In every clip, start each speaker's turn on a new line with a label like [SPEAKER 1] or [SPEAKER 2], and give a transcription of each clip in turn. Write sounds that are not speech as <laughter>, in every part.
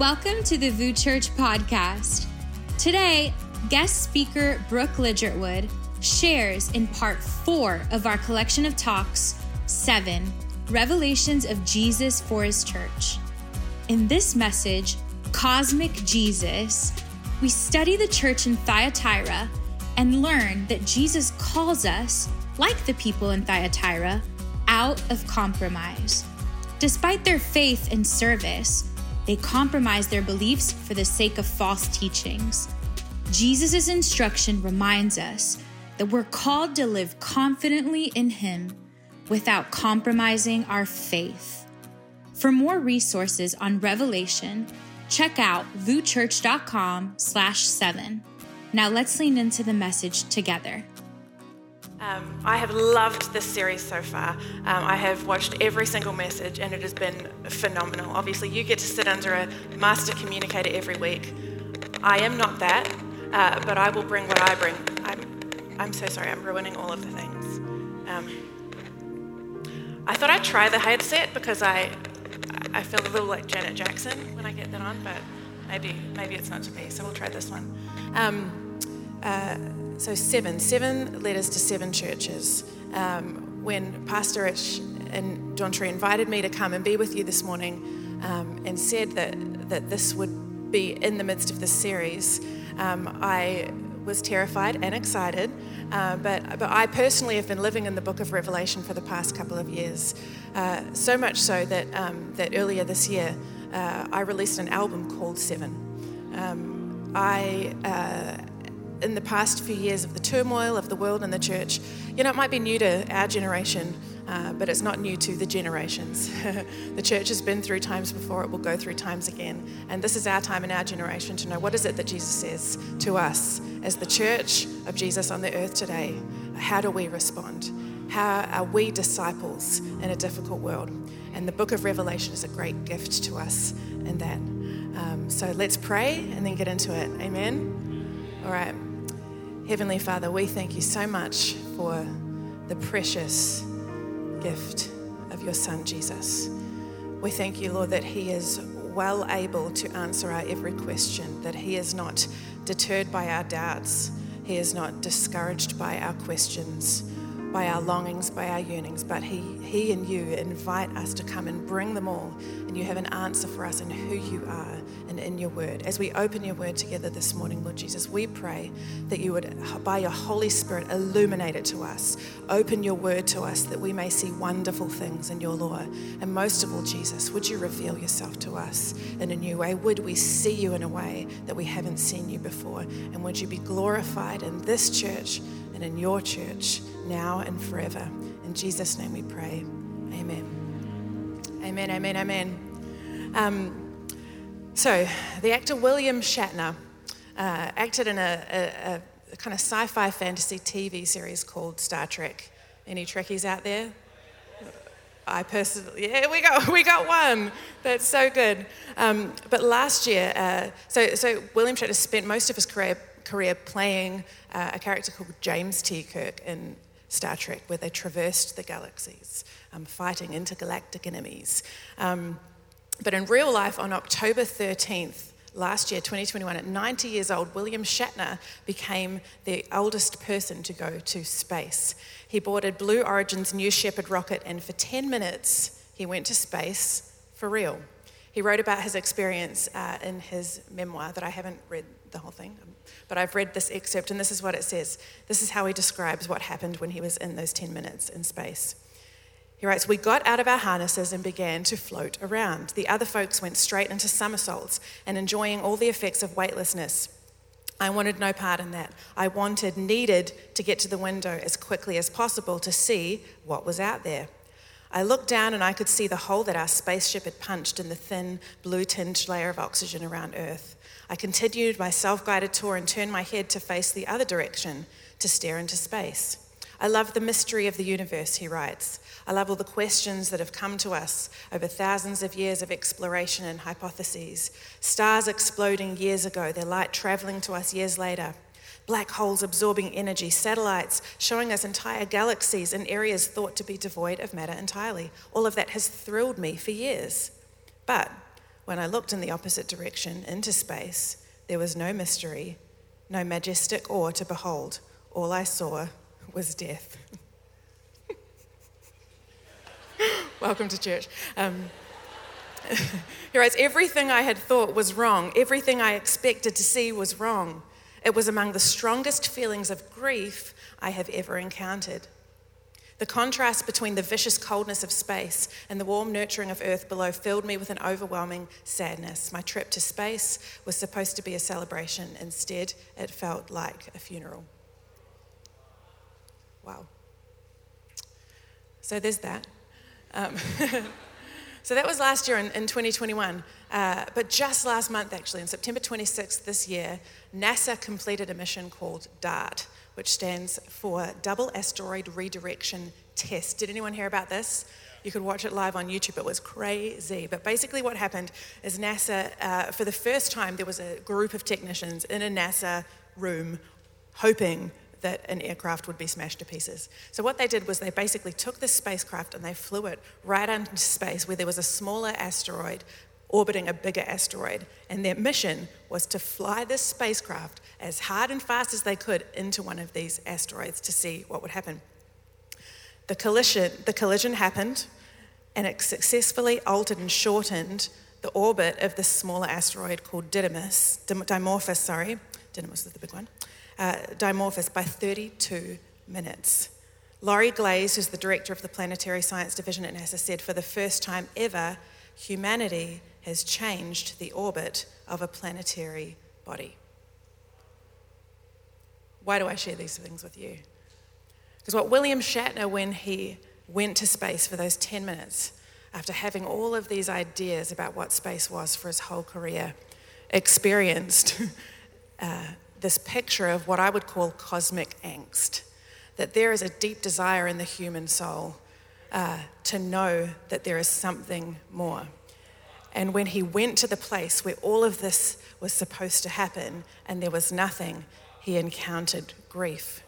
[SPEAKER 1] Welcome to the VOUS Church podcast. Today, guest speaker Brooke Ligertwood shares in part four of our collection of talks, seven Revelations of Jesus for His Church. In this message, Cosmic Jesus, we study the church in Thyatira and learn that Jesus calls us, like the people in Thyatira, out of compromise. Despite their faith and service, they compromise their beliefs for the sake of false teachings. Jesus' instruction reminds us that we're called to live confidently in Him without compromising our faith. For more resources on Revelation, check out vouschurch.com slash seven. Now let's lean into the message together.
[SPEAKER 2] Um, I have loved this series so far. Um, I have watched every single message and it has been phenomenal. Obviously, you get to sit under a master communicator every week. I am not that, uh, but I will bring what I bring. I'm, I'm so sorry, I'm ruining all of the things. Um, I thought I'd try the headset because I, I feel a little like Janet Jackson when I get that on, but maybe, maybe it's not to be, so we'll try this one. Um, uh, so, seven, seven letters to seven churches. Um, when Pastor Rich and DawnCheré invited me to come and be with you this morning um, and said that, that this would be in the midst of this series, um, I was terrified and excited. Uh, but, but I personally have been living in the book of Revelation for the past couple of years. Uh, so much so that, um, that earlier this year, uh, I released an album called Seven. Um, I uh, in the past few years of the turmoil of the world and the church, you know, it might be new to our generation, uh, but it's not new to the generations. <laughs> the church has been through times before, it will go through times again. And this is our time in our generation to know what is it that Jesus says to us as the church of Jesus on the earth today. How do we respond? How are we disciples in a difficult world? And the book of Revelation is a great gift to us in that. Um, so let's pray and then get into it. Amen. All right. Heavenly Father, we thank you so much for the precious gift of your Son, Jesus. We thank you, Lord, that He is well able to answer our every question, that He is not deterred by our doubts, He is not discouraged by our questions by our longings, by our yearnings, but he, he and you invite us to come and bring them all. And you have an answer for us in who you are and in your word. As we open your word together this morning, Lord Jesus, we pray that you would, by your Holy Spirit, illuminate it to us. Open your word to us that we may see wonderful things in your law. And most of all, Jesus, would you reveal yourself to us in a new way? Would we see you in a way that we haven't seen you before? And would you be glorified in this church and in your church? now and forever. In Jesus' name we pray. Amen. Amen, amen, amen. Um, so, the actor William Shatner uh, acted in a, a, a kind of sci fi fantasy TV series called Star Trek. Any Trekkies out there? I personally, yeah, we got <laughs> we got one. That's so good. Um, but last year, uh, so so William Shatner spent most of his career career playing uh, a character called James T. Kirk in Star Trek, where they traversed the galaxies, um, fighting intergalactic enemies. Um, but in real life, on October 13th, last year, 2021, at 90 years old, William Shatner became the oldest person to go to space. He boarded Blue Origin's New Shepard rocket, and for 10 minutes, he went to space for real. He wrote about his experience uh, in his memoir that I haven't read the whole thing, but I've read this excerpt, and this is what it says. This is how he describes what happened when he was in those 10 minutes in space. He writes, We got out of our harnesses and began to float around. The other folks went straight into somersaults and enjoying all the effects of weightlessness. I wanted no part in that. I wanted, needed to get to the window as quickly as possible to see what was out there. I looked down and I could see the hole that our spaceship had punched in the thin, blue tinged layer of oxygen around Earth. I continued my self guided tour and turned my head to face the other direction to stare into space. I love the mystery of the universe, he writes. I love all the questions that have come to us over thousands of years of exploration and hypotheses. Stars exploding years ago, their light traveling to us years later. Black holes absorbing energy, satellites showing us entire galaxies in areas thought to be devoid of matter entirely. All of that has thrilled me for years. But when I looked in the opposite direction into space, there was no mystery, no majestic awe to behold. All I saw was death. <laughs> Welcome to church. Um, <laughs> he writes, Everything I had thought was wrong. Everything I expected to see was wrong. It was among the strongest feelings of grief I have ever encountered. The contrast between the vicious coldness of space and the warm nurturing of earth below filled me with an overwhelming sadness. My trip to space was supposed to be a celebration. Instead, it felt like a funeral. Wow. So there's that. Um, <laughs> so that was last year in, in 2021. Uh, but just last month, actually, on September 26th this year, NASA completed a mission called DART which stands for Double Asteroid Redirection Test. Did anyone hear about this? You could watch it live on YouTube. It was crazy. But basically, what happened is NASA, uh, for the first time, there was a group of technicians in a NASA room hoping that an aircraft would be smashed to pieces. So, what they did was they basically took this spacecraft and they flew it right into space where there was a smaller asteroid orbiting a bigger asteroid. And their mission was to fly this spacecraft as hard and fast as they could into one of these asteroids to see what would happen. The collision, the collision happened, and it successfully altered and shortened the orbit of this smaller asteroid called Didymos, Dimorphos, sorry, Didymos is the big one, uh, Dimorphos by 32 minutes. Lori Glaze, who's the director of the Planetary Science Division at NASA, said for the first time ever, humanity has changed the orbit of a planetary body. Why do I share these things with you? Because what William Shatner, when he went to space for those 10 minutes, after having all of these ideas about what space was for his whole career, experienced <laughs> uh, this picture of what I would call cosmic angst. That there is a deep desire in the human soul uh, to know that there is something more. And when he went to the place where all of this was supposed to happen and there was nothing, he encountered grief.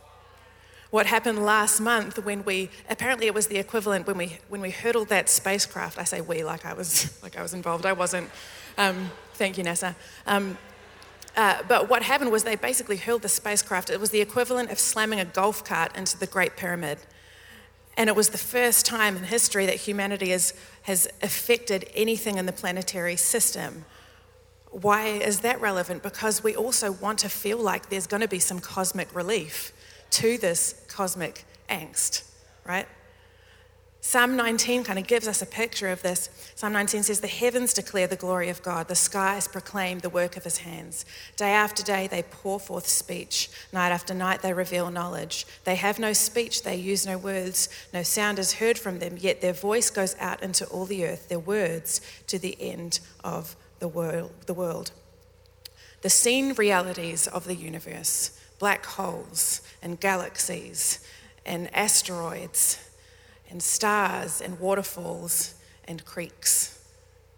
[SPEAKER 2] What happened last month when we apparently it was the equivalent when we when we hurtled that spacecraft. I say we like I was <laughs> like I was involved. I wasn't. Um, thank you, NASA. Um, uh, but what happened was they basically hurled the spacecraft. It was the equivalent of slamming a golf cart into the Great Pyramid. And it was the first time in history that humanity has, has affected anything in the planetary system. Why is that relevant? Because we also want to feel like there's going to be some cosmic relief to this cosmic angst, right? Psalm 19 kind of gives us a picture of this. Psalm 19 says, The heavens declare the glory of God, the skies proclaim the work of his hands. Day after day they pour forth speech, night after night they reveal knowledge. They have no speech, they use no words, no sound is heard from them, yet their voice goes out into all the earth, their words to the end of the world. The, seen realities of the universe, black holes and galaxies and asteroids and stars and waterfalls and creeks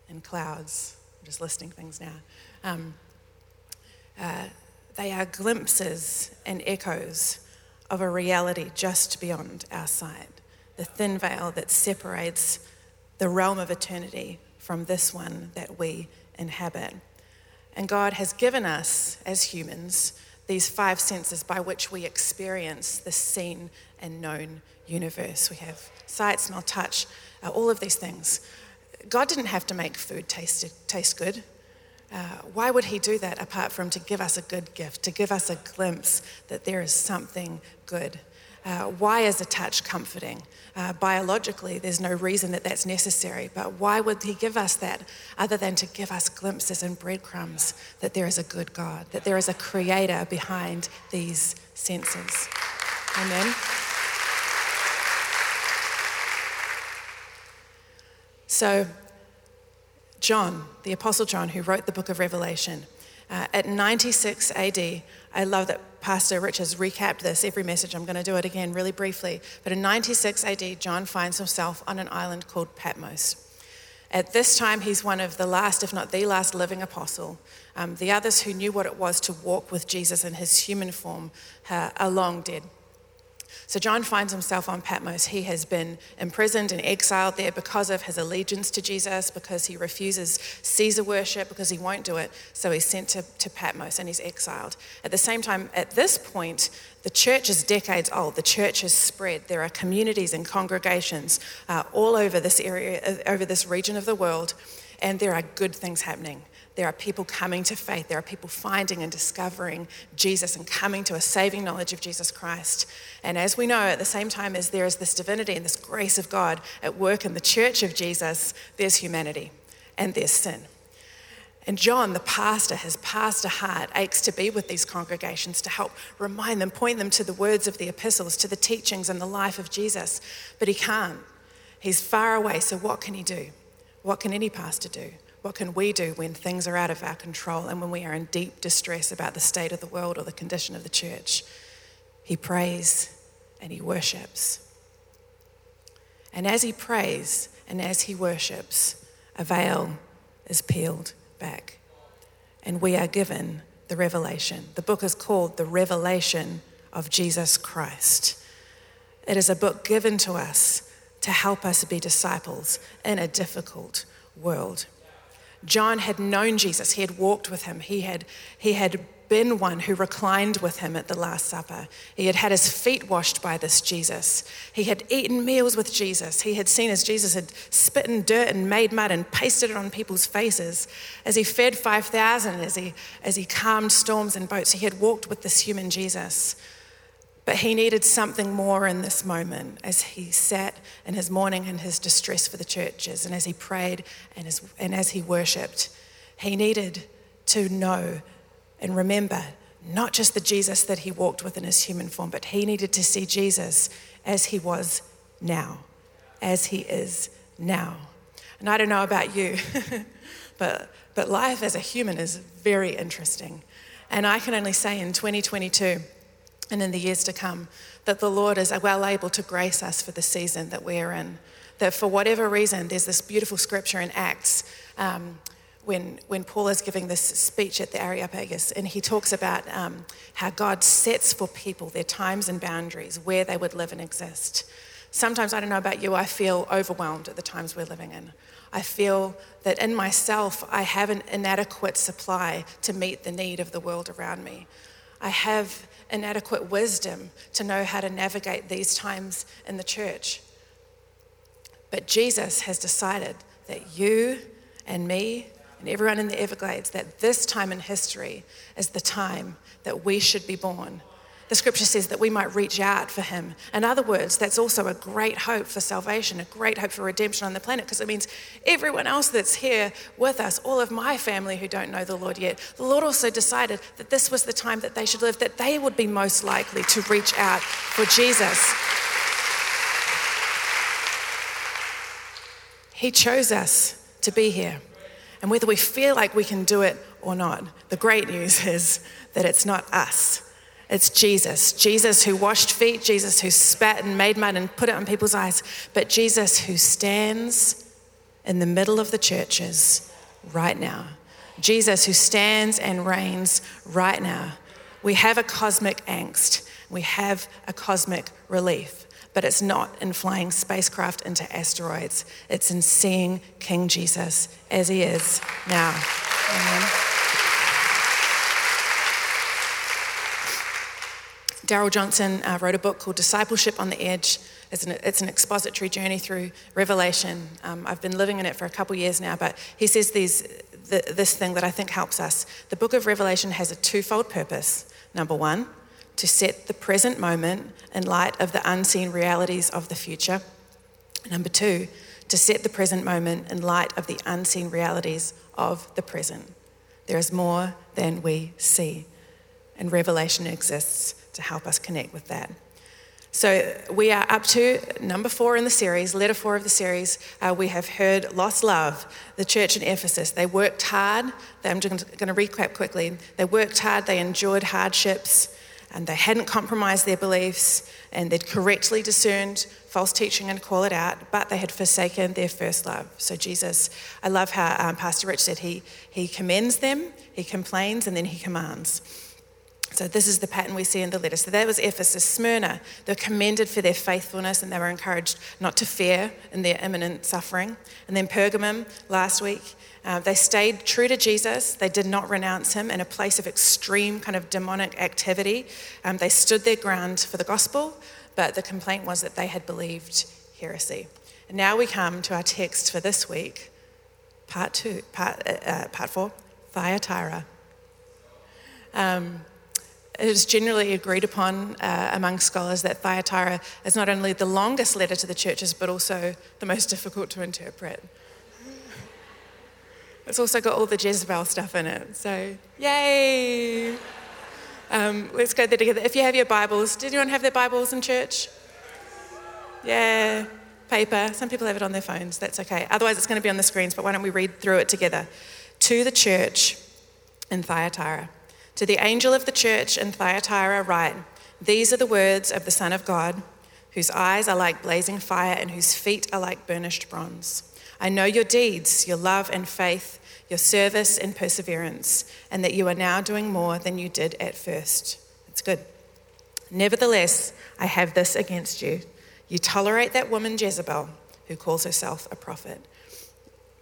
[SPEAKER 2] and clouds. I'm just listing things now. Um, uh, they are glimpses and echoes of a reality just beyond our sight, the thin veil that separates the realm of eternity from this one that we inhabit. And God has given us, as humans, these five senses by which we experience the seen and known universe. We have sight, smell, touch, uh, all of these things. God didn't have to make food taste, taste good. Uh, why would He do that apart from to give us a good gift, to give us a glimpse that there is something good? Uh, why is a touch comforting? Uh, biologically, there's no reason that that's necessary, but why would He give us that other than to give us glimpses and breadcrumbs that there is a good God, that there is a creator behind these senses? Amen. So, John, the Apostle John, who wrote the book of Revelation, uh, at 96 AD, I love that Pastor Rich has recapped this every message. I'm going to do it again really briefly. But in 96 AD, John finds himself on an island called Patmos. At this time, he's one of the last, if not the last, living apostle. Um, the others who knew what it was to walk with Jesus in his human form uh, are long dead. So John finds himself on Patmos. He has been imprisoned and exiled there because of his allegiance to Jesus, because he refuses Caesar worship, because he won't do it. So he's sent to, to Patmos and he's exiled. At the same time, at this point, the church is decades old. The church has spread. There are communities and congregations uh, all over this area, over this region of the world, and there are good things happening. There are people coming to faith. There are people finding and discovering Jesus and coming to a saving knowledge of Jesus Christ. And as we know, at the same time as there is this divinity and this grace of God at work in the church of Jesus, there's humanity and there's sin. And John, the pastor, his pastor heart aches to be with these congregations to help remind them, point them to the words of the epistles, to the teachings and the life of Jesus. But he can't. He's far away, so what can he do? What can any pastor do? What can we do when things are out of our control and when we are in deep distress about the state of the world or the condition of the church? He prays and he worships. And as he prays and as he worships, a veil is peeled back. And we are given the revelation. The book is called The Revelation of Jesus Christ. It is a book given to us to help us be disciples in a difficult world. John had known Jesus, he had walked with him, he had, he had been one who reclined with him at the Last Supper. He had had his feet washed by this Jesus. He had eaten meals with Jesus. He had seen as Jesus had spit in dirt and made mud and pasted it on people's faces. As he fed 5,000, as he, as he calmed storms in boats, he had walked with this human Jesus. But he needed something more in this moment as he sat in his mourning and his distress for the churches, and as he prayed and as, and as he worshipped. He needed to know and remember not just the Jesus that he walked with in his human form, but he needed to see Jesus as he was now, as he is now. And I don't know about you, <laughs> but, but life as a human is very interesting. And I can only say in 2022, and in the years to come, that the Lord is well able to grace us for the season that we're in. That for whatever reason, there's this beautiful scripture in Acts um, when, when Paul is giving this speech at the Areopagus, and he talks about um, how God sets for people their times and boundaries, where they would live and exist. Sometimes, I don't know about you, I feel overwhelmed at the times we're living in. I feel that in myself, I have an inadequate supply to meet the need of the world around me. I have inadequate wisdom to know how to navigate these times in the church. But Jesus has decided that you and me and everyone in the Everglades, that this time in history is the time that we should be born the scripture says that we might reach out for him. In other words, that's also a great hope for salvation, a great hope for redemption on the planet, because it means everyone else that's here with us, all of my family who don't know the Lord yet, the Lord also decided that this was the time that they should live, that they would be most likely to reach out for Jesus. He chose us to be here. And whether we feel like we can do it or not, the great news is that it's not us it's Jesus. Jesus who washed feet, Jesus who spat and made mud and put it on people's eyes, but Jesus who stands in the middle of the churches right now. Jesus who stands and reigns right now. We have a cosmic angst, we have a cosmic relief, but it's not in flying spacecraft into asteroids, it's in seeing King Jesus as he is now. Amen. Darrell Johnson uh, wrote a book called Discipleship on the Edge. It's an, it's an expository journey through Revelation. Um, I've been living in it for a couple years now, but he says these, the, this thing that I think helps us. The book of Revelation has a twofold purpose. Number one, to set the present moment in light of the unseen realities of the future. Number two, to set the present moment in light of the unseen realities of the present. There is more than we see, and Revelation exists to help us connect with that. So we are up to number four in the series, letter four of the series. Uh, we have heard Lost Love, the church in Ephesus. They worked hard. I'm just going to recap quickly. They worked hard, they endured hardships, and they hadn't compromised their beliefs, and they'd correctly discerned false teaching and call it out, but they had forsaken their first love. So Jesus, I love how um, Pastor Rich said he, he commends them, he complains, and then he commands. So, this is the pattern we see in the letter. So, that was Ephesus. Smyrna, they were commended for their faithfulness and they were encouraged not to fear in their imminent suffering. And then Pergamum last week, uh, they stayed true to Jesus. They did not renounce him in a place of extreme kind of demonic activity. Um, they stood their ground for the gospel, but the complaint was that they had believed heresy. And now we come to our text for this week, part two, part, uh, uh part four, Thyatira. Um, it is generally agreed upon uh, among scholars that Thyatira is not only the longest letter to the churches, but also the most difficult to interpret. It's also got all the Jezebel stuff in it, so yay! Um, let's go there together. If you have your Bibles, did anyone have their Bibles in church? Yeah, paper. Some people have it on their phones, that's okay. Otherwise, it's going to be on the screens, but why don't we read through it together? To the church in Thyatira. To the angel of the church in Thyatira, write These are the words of the Son of God, whose eyes are like blazing fire and whose feet are like burnished bronze. I know your deeds, your love and faith, your service and perseverance, and that you are now doing more than you did at first. It's good. Nevertheless, I have this against you. You tolerate that woman Jezebel, who calls herself a prophet.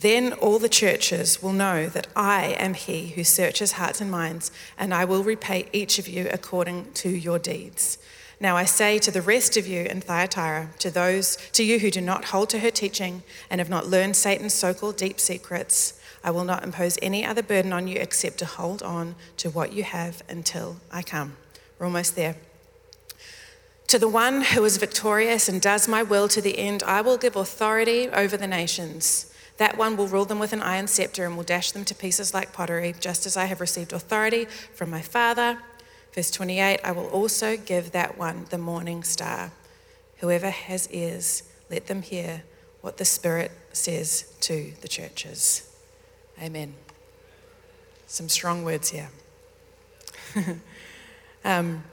[SPEAKER 2] then all the churches will know that I am he who searches hearts and minds, and I will repay each of you according to your deeds. Now I say to the rest of you in Thyatira, to those to you who do not hold to her teaching and have not learned Satan's so-called deep secrets, I will not impose any other burden on you except to hold on to what you have until I come. We're almost there. To the one who is victorious and does my will to the end, I will give authority over the nations. That one will rule them with an iron scepter and will dash them to pieces like pottery, just as I have received authority from my Father. Verse 28 I will also give that one the morning star. Whoever has ears, let them hear what the Spirit says to the churches. Amen. Some strong words here. <laughs> um,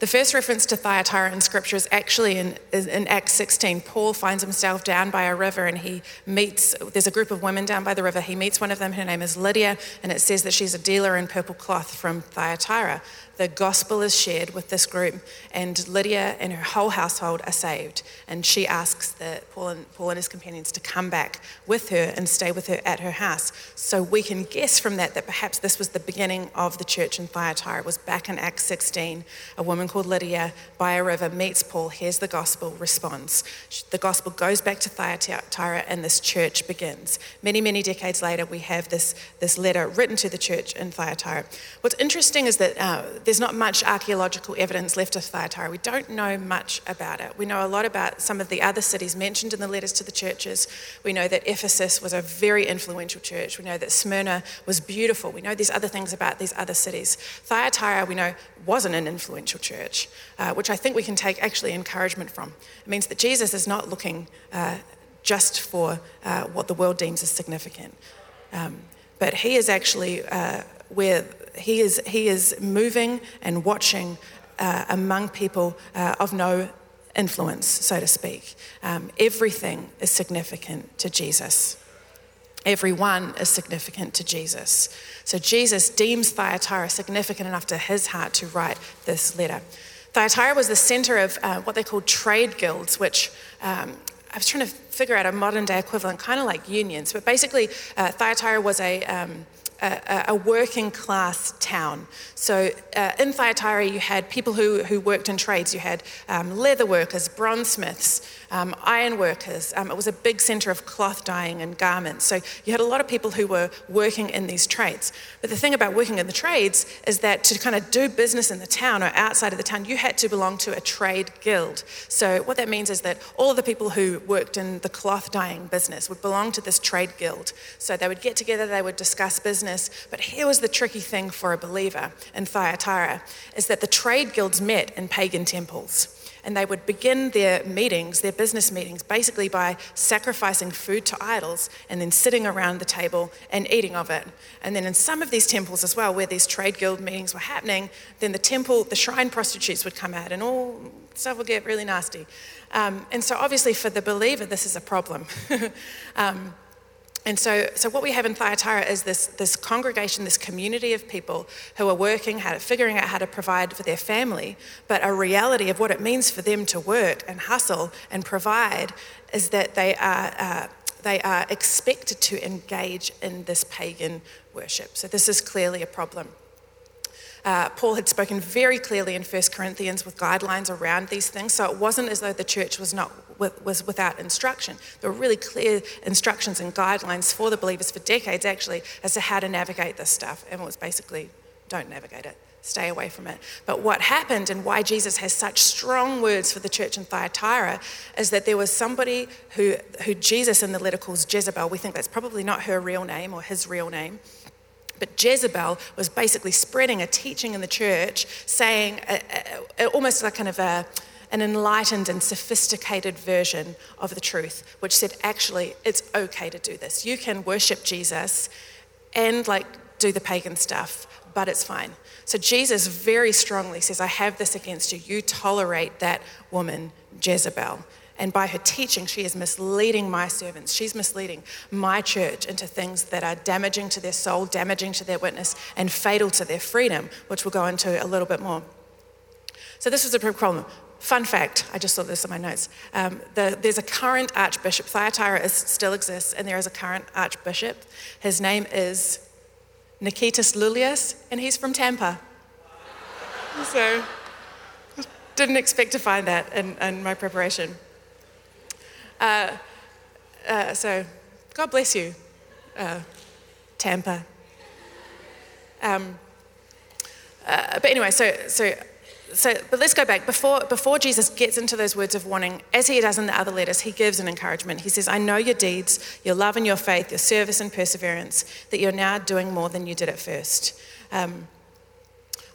[SPEAKER 2] the first reference to Thyatira in Scripture is actually in, in, Acts 16. Paul finds himself down by a river and he meets, there's a group of women down by the river. He meets one of them, her name is Lydia, and it says that she's a dealer in purple cloth from Thyatira the gospel is shared with this group, and Lydia and her whole household are saved. And she asks that Paul and, Paul and his companions to come back with her and stay with her at her house. So we can guess from that that perhaps this was the beginning of the church in Thyatira. It was back in Acts 16. A woman called Lydia by a river meets Paul, hears the gospel, responds. The gospel goes back to Thyatira, and this church begins. Many, many decades later, we have this, this letter written to the church in Thyatira. What's interesting is that uh, there's not much archaeological evidence left of Thyatira. We don't know much about it. We know a lot about some of the other cities mentioned in the letters to the churches. We know that Ephesus was a very influential church. We know that Smyrna was beautiful. We know these other things about these other cities. Thyatira, we know, wasn't an influential church, uh, which I think we can take actually encouragement from. It means that Jesus is not looking uh, just for uh, what the world deems as significant. Um, but he is actually uh, where he is, he is moving and watching uh, among people uh, of no influence, so to speak. Um, everything is significant to Jesus. Everyone is significant to Jesus. So Jesus deems Thyatira significant enough to his heart to write this letter. Thyatira was the center of uh, what they called trade guilds, which um, was trying to figure out a modern day equivalent, kind of like unions. But basically, uh, Thyatira was a. Um, a, a, working class town. So uh, in Thyatira, you had people who, who worked in trades. You had um, leather workers, bronzesmiths, um, iron workers. Um, it was a big centre of cloth dyeing and garments. So you had a lot of people who were working in these trades. But the thing about working in the trades is that to kind of do business in the town or outside of the town, you had to belong to a trade guild. So what that means is that all of the people who worked in the cloth dyeing business would belong to this trade guild. So they would get together, they would discuss business. But here was the tricky thing for a believer in Thyatira is that the trade guilds met in pagan temples. And they would begin their meetings, their business meetings, basically by sacrificing food to idols and then sitting around the table and eating of it. And then in some of these temples as well, where these trade guild meetings were happening, then the temple, the shrine prostitutes would come out and all stuff would get really nasty. Um, and so obviously for the believer, this is a problem. <laughs> um, and so, so what we have in Thyatira is this, this congregation, this community of people who are working, how to, figuring out how to provide for their family, but a reality of what it means for them to work and hustle and provide is that they are, uh, they are expected to engage in this pagan worship. So this is clearly a problem. Uh, Paul had spoken very clearly in 1 Corinthians with guidelines around these things, so it wasn't as though the church was not was without instruction. There were really clear instructions and guidelines for the believers for decades, actually, as to how to navigate this stuff. And it was basically don't navigate it, stay away from it. But what happened and why Jesus has such strong words for the church in Thyatira is that there was somebody who, who Jesus in the letter calls Jezebel. We think that's probably not her real name or his real name. But Jezebel was basically spreading a teaching in the church saying, almost like kind of a, an enlightened and sophisticated version of the truth, which said, actually, it's okay to do this. You can worship Jesus and like do the pagan stuff, but it's fine. So Jesus very strongly says, I have this against you. You tolerate that woman, Jezebel. And by her teaching, she is misleading my servants. She's misleading my church into things that are damaging to their soul, damaging to their witness, and fatal to their freedom, which we'll go into a little bit more. So, this was a problem. Fun fact, I just saw this in my notes. Um, the, there's a current archbishop, Thyatira is, still exists, and there is a current archbishop. His name is Nikitas Lulias, and he's from Tampa. So, didn't expect to find that in, in my preparation. Uh, uh, so, God bless you, uh, Tampa. Um, uh, but anyway, so, so so, but let's go back. Before, before Jesus gets into those words of warning, as he does in the other letters, he gives an encouragement. He says, I know your deeds, your love and your faith, your service and perseverance, that you're now doing more than you did at first. Um,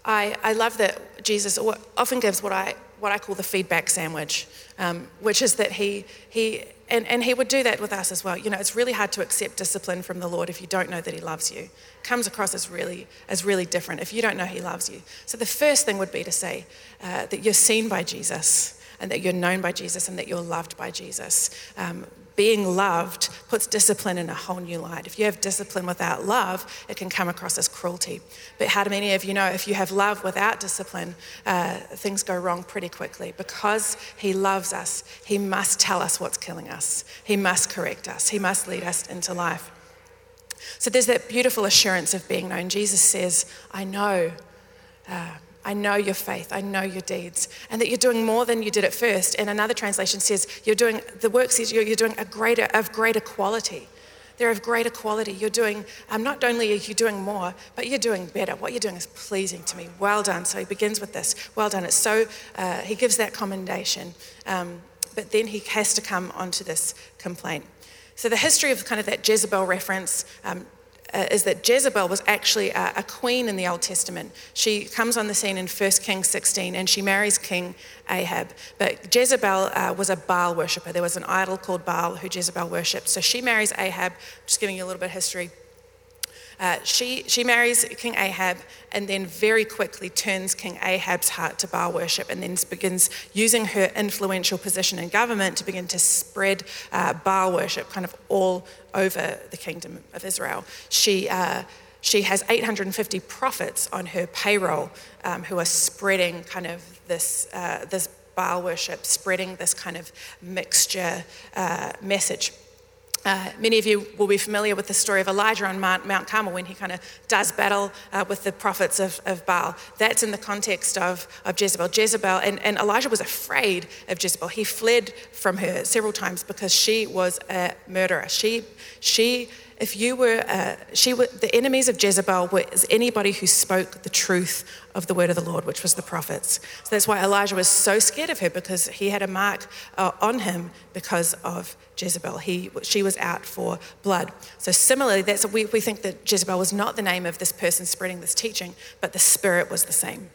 [SPEAKER 2] I, I love that Jesus often gives what I, what I call the feedback sandwich, um, which is that he, he and, and he would do that with us as well. You know, it's really hard to accept discipline from the Lord if you don't know that he loves you. Comes across as really, as really different if you don't know he loves you. So the first thing would be to say uh, that you're seen by Jesus and that you're known by Jesus and that you're loved by Jesus. Um, being loved puts discipline in a whole new light. If you have discipline without love, it can come across as cruelty. But how do many of you know if you have love without discipline, uh, things go wrong pretty quickly? Because He loves us, He must tell us what's killing us, He must correct us, He must lead us into life. So there's that beautiful assurance of being known. Jesus says, I know. Uh, I know your faith, I know your deeds, and that you're doing more than you did at first. And another translation says you're doing, the work says you're, you're doing a greater, of greater quality. They're of greater quality. You're doing, um, not only are you doing more, but you're doing better. What you're doing is pleasing to me. Well done. So he begins with this. Well done. It's so, uh, he gives that commendation. Um, but then he has to come onto this complaint. So the history of kind of that Jezebel reference, um, uh, is that Jezebel was actually a, a, queen in the Old Testament. She comes on the scene in 1 Kings 16 and she marries King Ahab. But Jezebel uh, was a Baal worshiper. There was an idol called Baal who Jezebel worshipped. So she marries Ahab, just giving you a little bit of history. Uh, she, she marries King Ahab and then very quickly turns King Ahab's heart to Baal worship and then begins using her influential position in government to begin to spread uh, Baal worship kind of all over the kingdom of Israel. She, uh, she has 850 prophets on her payroll um, who are spreading kind of this, uh, this Baal worship, spreading this kind of mixture uh, message. Uh, many of you will be familiar with the story of Elijah on Mount, Mount Carmel when he kind of does battle uh, with the prophets of, of, Baal. That's in the context of, of Jezebel. Jezebel, and, and Elijah was afraid of Jezebel. He fled from her several times because she was a murderer. She, she if you were, uh, she were, the enemies of Jezebel was anybody who spoke the truth of the word of the Lord, which was the prophets. So that's why Elijah was so scared of her because he had a mark uh, on him because of Jezebel. He, she was out for blood. So similarly, that's we, we think that Jezebel was not the name of this person spreading this teaching, but the spirit was the same,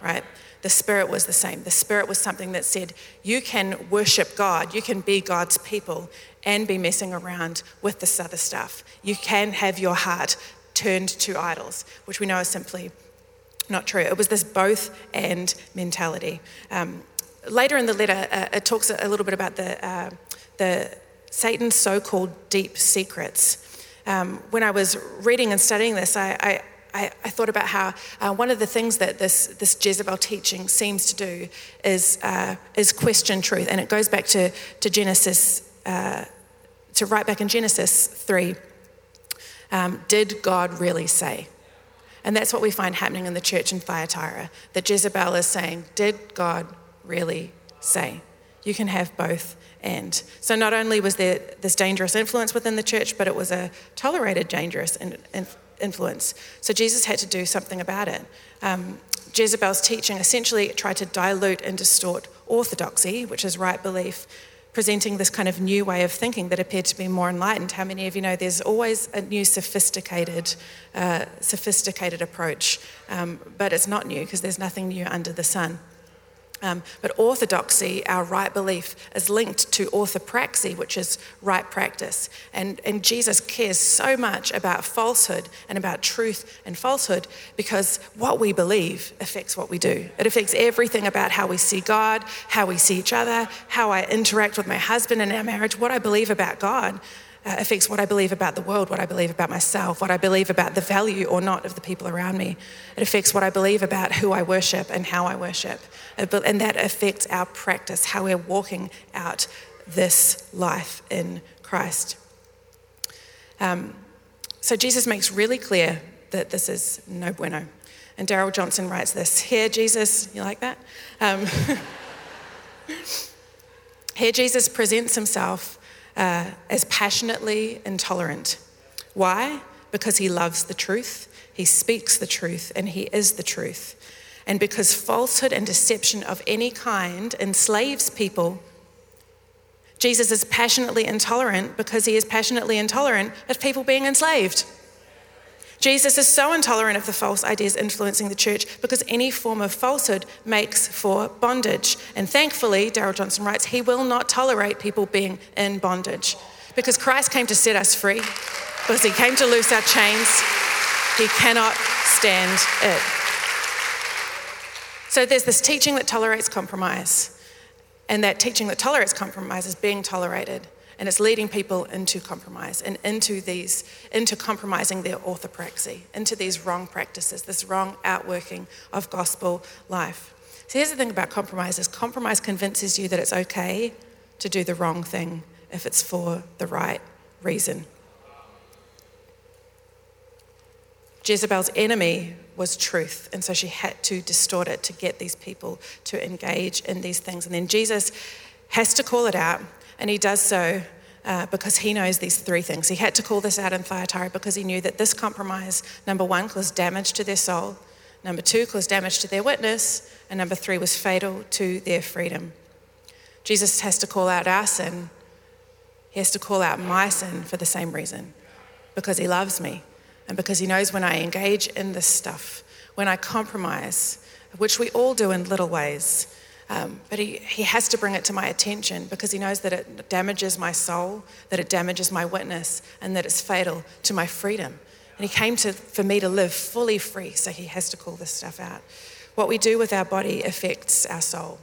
[SPEAKER 2] right? The Spirit was the same. The Spirit was something that said, you can worship God, you can be God's people, and be messing around with this other stuff. You can have your heart turned to idols, which we know is simply not true. It was this both and mentality. Um, later in the letter, uh, it talks a little bit about the, uh, the Satan's so-called deep secrets. Um, when I was reading and studying this, I, I, I thought about how uh, one of the things that this, this Jezebel teaching seems to do is, uh, is question truth. And it goes back to, to Genesis, uh, to right back in Genesis 3. Um, did God really say? And that's what we find happening in the church in Thyatira. That Jezebel is saying, Did God really say? You can have both and. So not only was there this dangerous influence within the church, but it was a tolerated dangerous in, in, influence. So Jesus had to do something about it. Um, Jezebel's teaching essentially tried to dilute and distort orthodoxy, which is right belief, presenting this kind of new way of thinking that appeared to be more enlightened. How many of you know there's always a new sophisticated, uh, sophisticated approach, um, but it's not new because there's nothing new under the sun. Um, but orthodoxy, our right belief, is linked to orthopraxy, which is right practice. And, and Jesus cares so much about falsehood and about truth and falsehood because what we believe affects what we do. It affects everything about how we see God, how we see each other, how I interact with my husband in our marriage, what I believe about God uh, affects what I believe about the world, what I believe about myself, what I believe about the value or not of the people around me. It affects what I believe about who I worship and how I worship. And that affects our practice, how we're walking out this life in Christ. Um, so Jesus makes really clear that this is no bueno. And Darrell Johnson writes this Here, Jesus, you like that? Um, <laughs> here, Jesus presents himself uh, as passionately intolerant. Why? Because he loves the truth, he speaks the truth, and he is the truth. And because falsehood and deception of any kind enslaves people, Jesus is passionately intolerant because he is passionately intolerant of people being enslaved. Jesus is so intolerant of the false ideas influencing the church because any form of falsehood makes for bondage. And thankfully, Darrell Johnson writes, he will not tolerate people being in bondage because Christ came to set us free, because he came to loose our chains. He cannot stand it. So there's this teaching that tolerates compromise, and that teaching that tolerates compromise is being tolerated and it's leading people into compromise and into these into compromising their orthopraxy into these wrong practices this wrong outworking of gospel life. So here's the thing about compromise is compromise convinces you that it's okay to do the wrong thing if it's for the right reason. Jezebel's enemy was truth, and so she had to distort it to get these people to engage in these things. And then Jesus has to call it out, and he does so uh, because he knows these three things. He had to call this out in Thyatira because he knew that this compromise, number one, caused damage to their soul, number two, caused damage to their witness, and number three, was fatal to their freedom. Jesus has to call out our sin. He has to call out my sin for the same reason because he loves me and because he knows when I engage in this stuff, when I compromise, which we all do in little ways, um, but he, he has to bring it to my attention because he knows that it damages my soul, that it damages my witness, and that it's fatal to my freedom. And he came to, for me to live fully free, so he has to call this stuff out. What we do with our body affects our soul.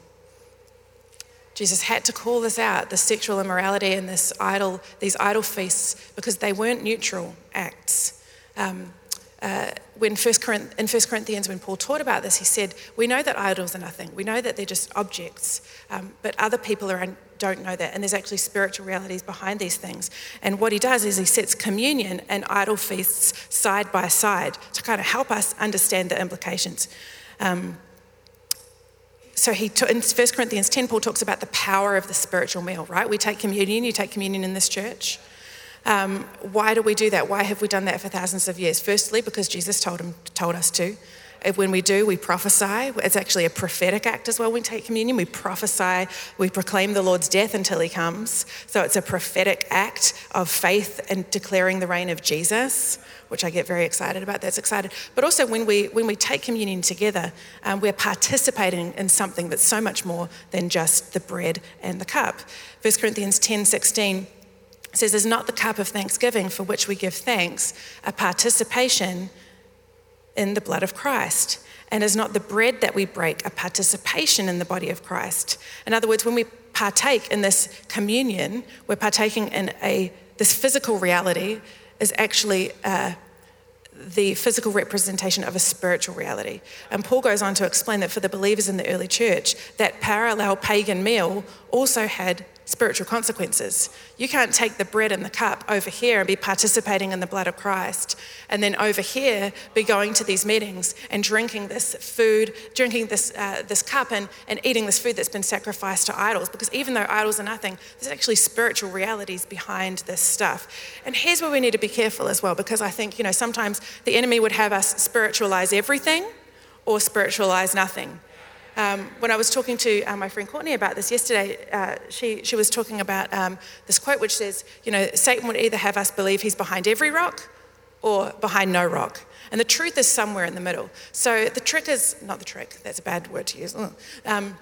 [SPEAKER 2] Jesus had to call this out, the sexual immorality and this idol, these idol feasts, because they weren't neutral acts. Um, uh, when First in 1 Corinthians, when Paul taught about this, he said, We know that idols are nothing. We know that they're just objects, um, but other people are, don't know that. And there's actually spiritual realities behind these things. And what he does is he sets communion and idol feasts side by side to kind of help us understand the implications. Um, so he in 1 Corinthians 10, Paul talks about the power of the spiritual meal, right? We take communion, you take communion in this church. Um, why do we do that? Why have we done that for thousands of years? Firstly, because Jesus told, him, told us to. when we do, we prophesy. It's actually a prophetic act as well when we take communion. We prophesy, we proclaim the Lord's death until he comes. So it's a prophetic act of faith and declaring the reign of Jesus, which I get very excited about. That's excited. But also when we, when we take communion together, um, we're participating in something that's so much more than just the bread and the cup. 1 Corinthians 10 16 says, Is not the cup of thanksgiving for which we give thanks a participation in the blood of Christ? And is not the bread that we break a participation in the body of Christ? In other words, when we partake in this communion, we're partaking in a, this physical reality is actually uh, the physical representation of a spiritual reality. And Paul goes on to explain that for the believers in the early church, that parallel pagan meal also had spiritual consequences. You can't take the bread and the cup over here and be participating in the blood of Christ, and then over here be going to these meetings and drinking this food, drinking this, uh, this cup, and, and eating this food that's been sacrificed to idols. Because even though idols are nothing, there's actually spiritual realities behind this stuff. And here's where we need to be careful as well, because I think, you know, sometimes the enemy would have us spiritualize everything or spiritualize nothing. Um, when I was talking to uh, my friend Courtney about this yesterday, uh, she, she was talking about um, this quote which says, you know, Satan would either have us believe he's behind every rock or behind no rock. And the truth is somewhere in the middle. So the trick is, not the trick, that's a bad word to use. Um,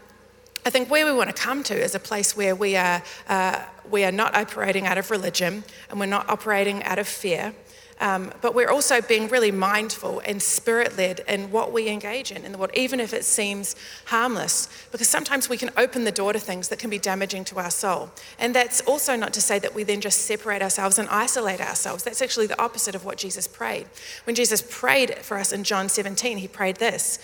[SPEAKER 2] I think where we want to come to is a place where we are, uh, we are not operating out of religion and we're not operating out of fear, um, but we're also being really mindful and spirit led in what we engage in, in the world, even if it seems harmless, because sometimes we can open the door to things that can be damaging to our soul. And that's also not to say that we then just separate ourselves and isolate ourselves. That's actually the opposite of what Jesus prayed. When Jesus prayed for us in John 17, he prayed this.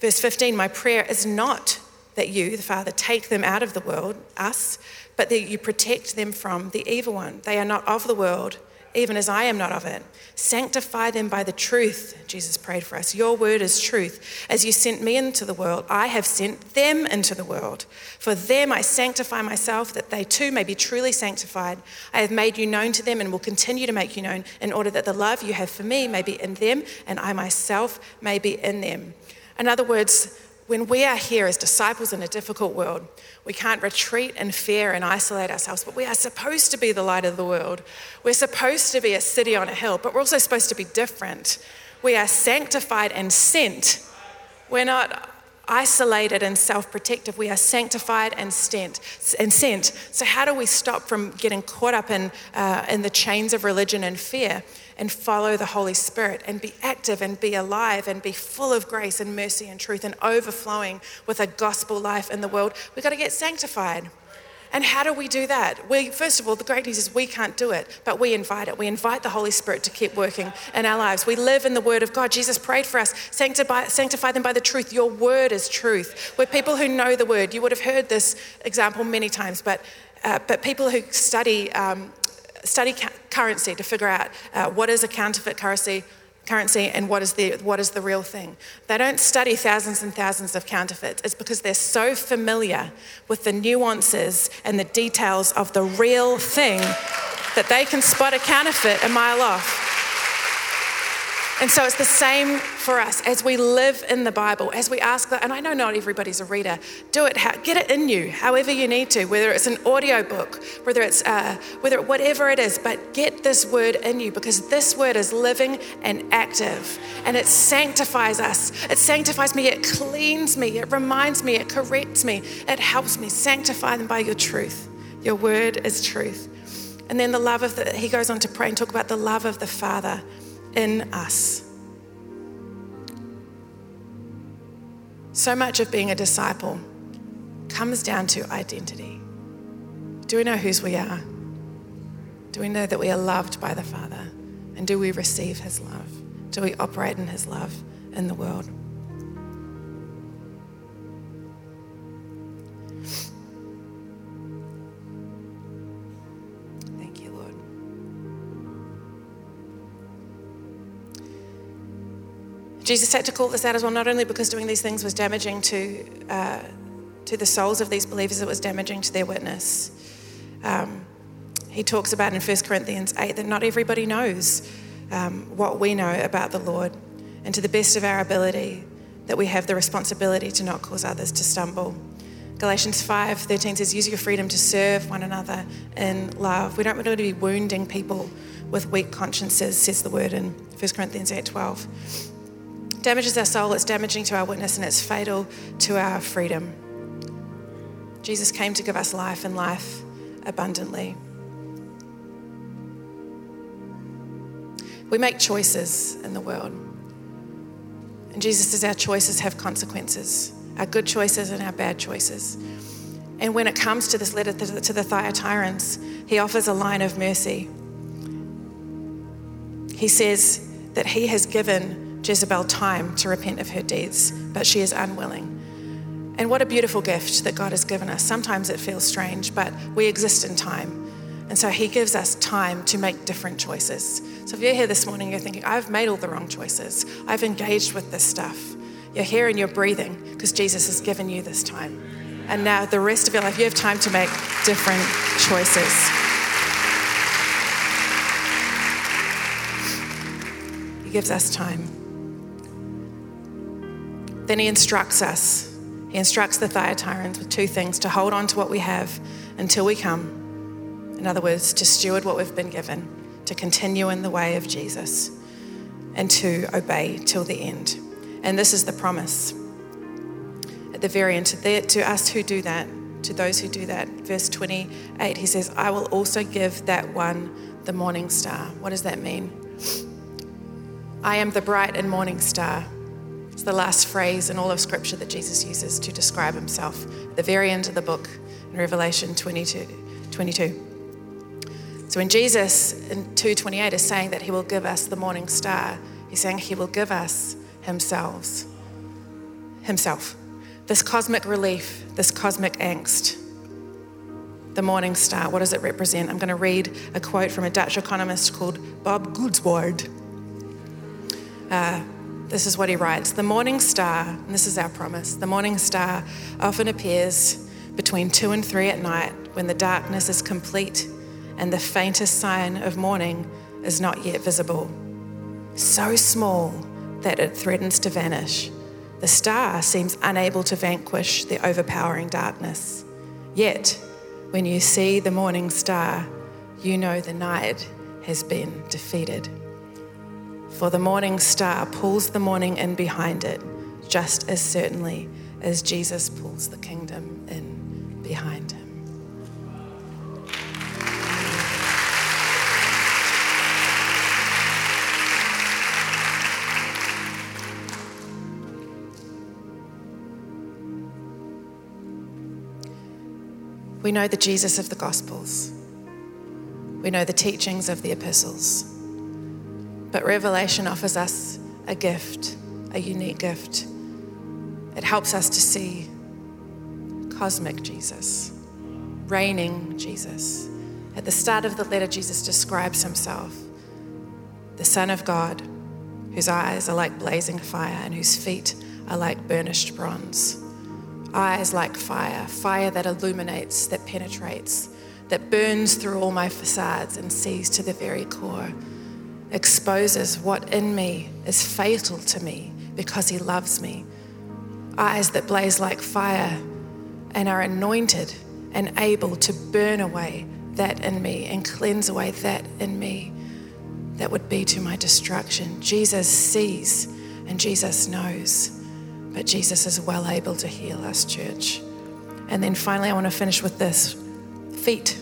[SPEAKER 2] Verse 15 My prayer is not that you, the Father, take them out of the world, us, but that you protect them from the evil one. They are not of the world even as I am not of it. Sanctify them by the truth, Jesus prayed for us. Your word is truth. As you sent me into the world, I have sent them into the world. For them I sanctify myself, that they too may be truly sanctified. I have made you known to them and will continue to make you known, in order that the love you have for me may be in them and I myself may be in them. In other words, when we are here as disciples in a difficult world, we can't retreat in fear and isolate ourselves, but we are supposed to be the light of the world. We're supposed to be a city on a hill, but we're also supposed to be different. We are sanctified and sent. We're not isolated and self protective. We are sanctified and sent, and sent. So, how do we stop from getting caught up in, uh, in the chains of religion and fear? And follow the Holy Spirit and be active and be alive and be full of grace and mercy and truth and overflowing with a gospel life in the world, we've got to get sanctified. And how do we do that? We, first of all, the great news is we can't do it, but we invite it. We invite the Holy Spirit to keep working in our lives. We live in the Word of God. Jesus prayed for us, sanctify, sanctify them by the truth. Your Word is truth. We're people who know the Word. You would have heard this example many times, but, uh, but people who study um, study ca- currency to figure out uh, what is a counterfeit currency, currency and what is, the, what is the real thing. They don't study thousands and thousands of counterfeits. It's because they're so familiar with the nuances and the details of the real thing that they can spot a counterfeit a mile off. And so it's the same for us as we live in the Bible, as we ask that. And I know not everybody's a reader. Do it, get it in you, however you need to, whether it's an audio book, whether it's uh, whether whatever it is. But get this word in you because this word is living and active, and it sanctifies us. It sanctifies me. It cleans me. It reminds me. It corrects me. It helps me. Sanctify them by your truth. Your word is truth. And then the love of the, he goes on to pray and talk about the love of the Father in us. So much of being a disciple comes down to identity. Do we know whose we are? Do we know that we are loved by the Father? And do we receive His love? Do we operate in His love in the world? Jesus had to call this out as well, not only because doing these things was damaging to, uh, to the souls of these believers, it was damaging to their witness. Um, he talks about in 1 Corinthians 8 that not everybody knows um, what we know about the Lord. and to the best of our ability, that we have the responsibility to not cause others to stumble. Galatians 5 13 says, Use your freedom to serve one another in love. We don't want to be wounding people with weak consciences, says the word in 1 Corinthians 8 12. Damages our soul, it's damaging to our witness, and it's fatal to our freedom. Jesus came to give us life and life abundantly. We make choices in the world. And Jesus says our choices have consequences our good choices and our bad choices. And when it comes to this letter to the Thyatirans, he offers a line of mercy. He says that he has given Jezebel time to repent of her deeds, but she is unwilling. And what a beautiful gift that God has given us. Sometimes it feels strange, but we exist in time. And so he gives us time to make different choices. So if you're here this morning, you're thinking, I've made all the wrong choices, I've engaged with this stuff. You're here and you're breathing because Jesus has given you this time. And now, the rest of your life, you have time to make different choices. He gives us time. Then he instructs us. He instructs the Thyatirans with two things to hold on to what we have until we come. In other words, to steward what we've been given to continue in the way of Jesus and to obey till the end. And this is the promise. At the very end, to, to us who do that, to those who do that, verse 28, he says, I will also give that one the morning star. What does that mean? I am the bright and morning star. It's the last phrase in all of Scripture that Jesus uses to describe himself. The very end of the book in Revelation 22. 22. So when Jesus in 2:28 is saying that he will give us the morning star, he's saying he will give us himself. Himself. This cosmic relief, this cosmic angst. The morning star, what does it represent? I'm going to read a quote from a Dutch economist called Bob Goudzwaard. Uh, this is what he writes The morning star, and this is our promise, the morning star often appears between two and three at night when the darkness is complete and the faintest sign of morning is not yet visible. So small that it threatens to vanish. The star seems unable to vanquish the overpowering darkness. Yet, when you see the morning star, you know the night has been defeated. For the morning star pulls the morning in behind it, just as certainly as Jesus pulls the kingdom in behind him. We know the Jesus of the Gospels. We know the teachings of the epistles. But Revelation offers us a gift, a unique gift. It helps us to see cosmic Jesus, reigning Jesus. At the start of the letter, Jesus describes himself the Son of God, whose eyes are like blazing fire and whose feet are like burnished bronze eyes like fire, fire that illuminates, that penetrates, that burns through all my facades and sees to the very core, exposes what in me is fatal to me because he loves me. Eyes that blaze like fire and are anointed and able to burn away that in me and cleanse away that in me that would be to my destruction. Jesus sees and Jesus knows. But Jesus is well able to heal us, church. And then finally, I want to finish with this feet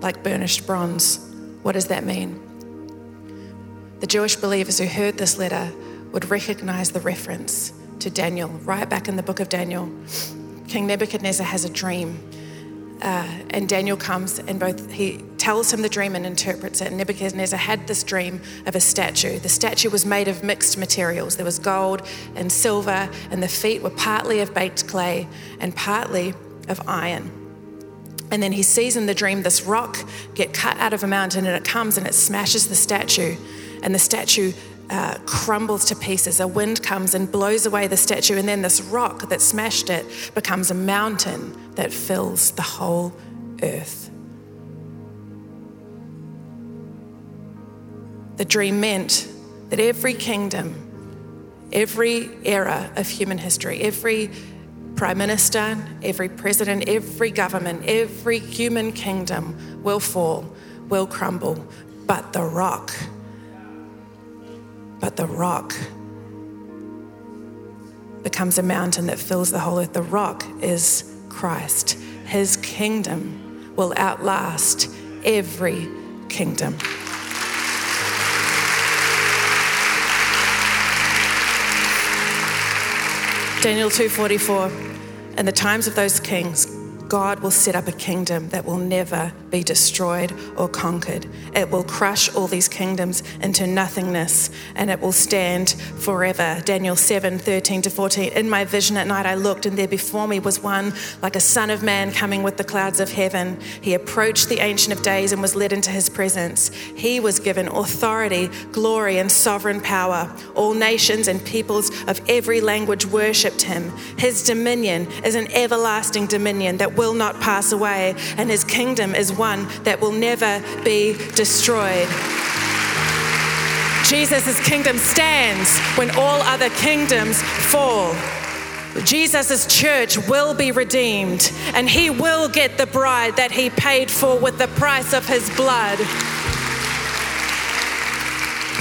[SPEAKER 2] like burnished bronze. What does that mean? The Jewish believers who heard this letter would recognize the reference to Daniel, right back in the book of Daniel. King Nebuchadnezzar has a dream, uh, and Daniel comes and both he tells him the dream and interprets it. And Nebuchadnezzar had this dream of a statue. The statue was made of mixed materials. There was gold and silver, and the feet were partly of baked clay and partly of iron. And then he sees in the dream this rock get cut out of a mountain, and it comes and it smashes the statue, and the statue uh, crumbles to pieces. A wind comes and blows away the statue, and then this rock that smashed it becomes a mountain that fills the whole earth. The dream meant that every kingdom, every era of human history, every prime minister, every president, every government, every human kingdom will fall, will crumble, but the rock, but the rock becomes a mountain that fills the whole earth. The rock is Christ. His kingdom will outlast every kingdom. Daniel 2:44 In the times of those kings God will set up a kingdom that will never be destroyed or conquered. It will crush all these kingdoms into nothingness and it will stand forever. Daniel 7 13 to 14. In my vision at night, I looked, and there before me was one like a son of man coming with the clouds of heaven. He approached the Ancient of Days and was led into his presence. He was given authority, glory, and sovereign power. All nations and peoples of every language worshipped him. His dominion is an everlasting dominion that will not pass away, and his kingdom is one that will never be destroyed. Jesus' kingdom stands when all other kingdoms fall. Jesus' church will be redeemed and he will get the bride that he paid for with the price of his blood.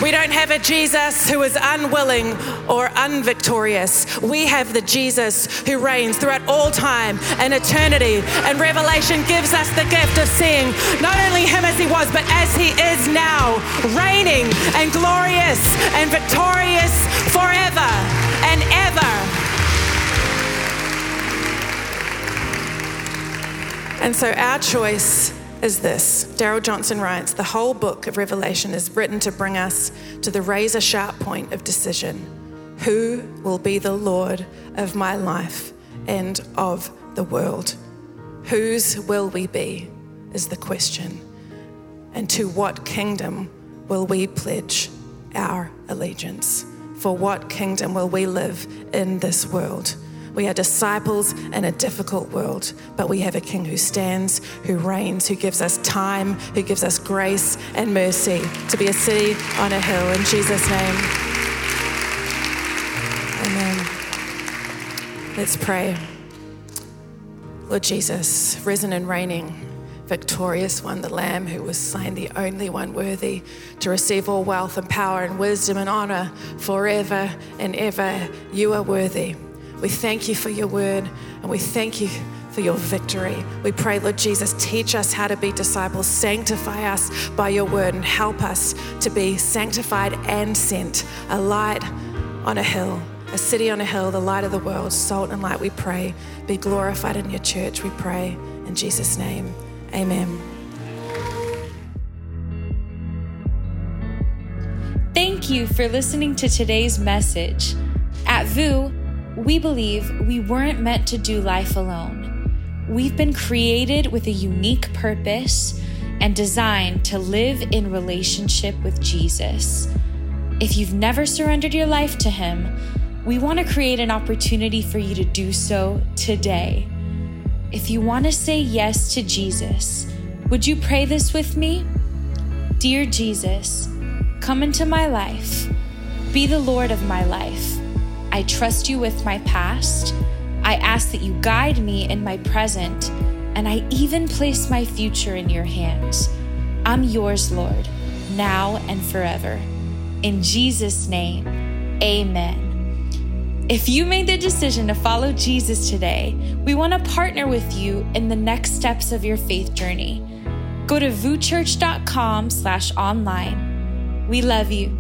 [SPEAKER 2] We don't have a Jesus who is unwilling or unvictorious. We have the Jesus who reigns throughout all time and eternity. And Revelation gives us the gift of seeing not only him as he was, but as he is now, reigning and glorious and victorious forever and ever. And so our choice is this Darrell Johnson writes The whole book of Revelation is written to bring us to the razor sharp point of decision. Who will be the Lord of my life and of the world? Whose will we be? Is the question. And to what kingdom will we pledge our allegiance? For what kingdom will we live in this world? We are disciples in a difficult world, but we have a King who stands, who reigns, who gives us time, who gives us grace and mercy to be a city on a hill. In Jesus' name. Amen. Let's pray. Lord Jesus, risen and reigning, victorious one, the Lamb who was slain, the only one worthy to receive all wealth and power and wisdom and honor forever and ever. You are worthy. We thank you for your word and we thank you for your victory. We pray, Lord Jesus, teach us how to be disciples, sanctify us by your word, and help us to be sanctified and sent, a light on a hill, a city on a hill, the light of the world, salt and light. We pray, be glorified in your church. We pray in Jesus' name. Amen.
[SPEAKER 1] Thank you for listening to today's message. At VOUS, we believe we weren't meant to do life alone. We've been created with a unique purpose and designed to live in relationship with Jesus. If you've never surrendered your life to Him, we want to create an opportunity for you to do so today. If you want to say yes to Jesus, would you pray this with me? Dear Jesus, come into my life, be the Lord of my life. I trust you with my past. I ask that you guide me in my present, and I even place my future in your hands. I'm yours, Lord, now and forever. In Jesus' name, amen. If you made the decision to follow Jesus today, we want to partner with you in the next steps of your faith journey. Go to vouschurch.com slash online. We love you.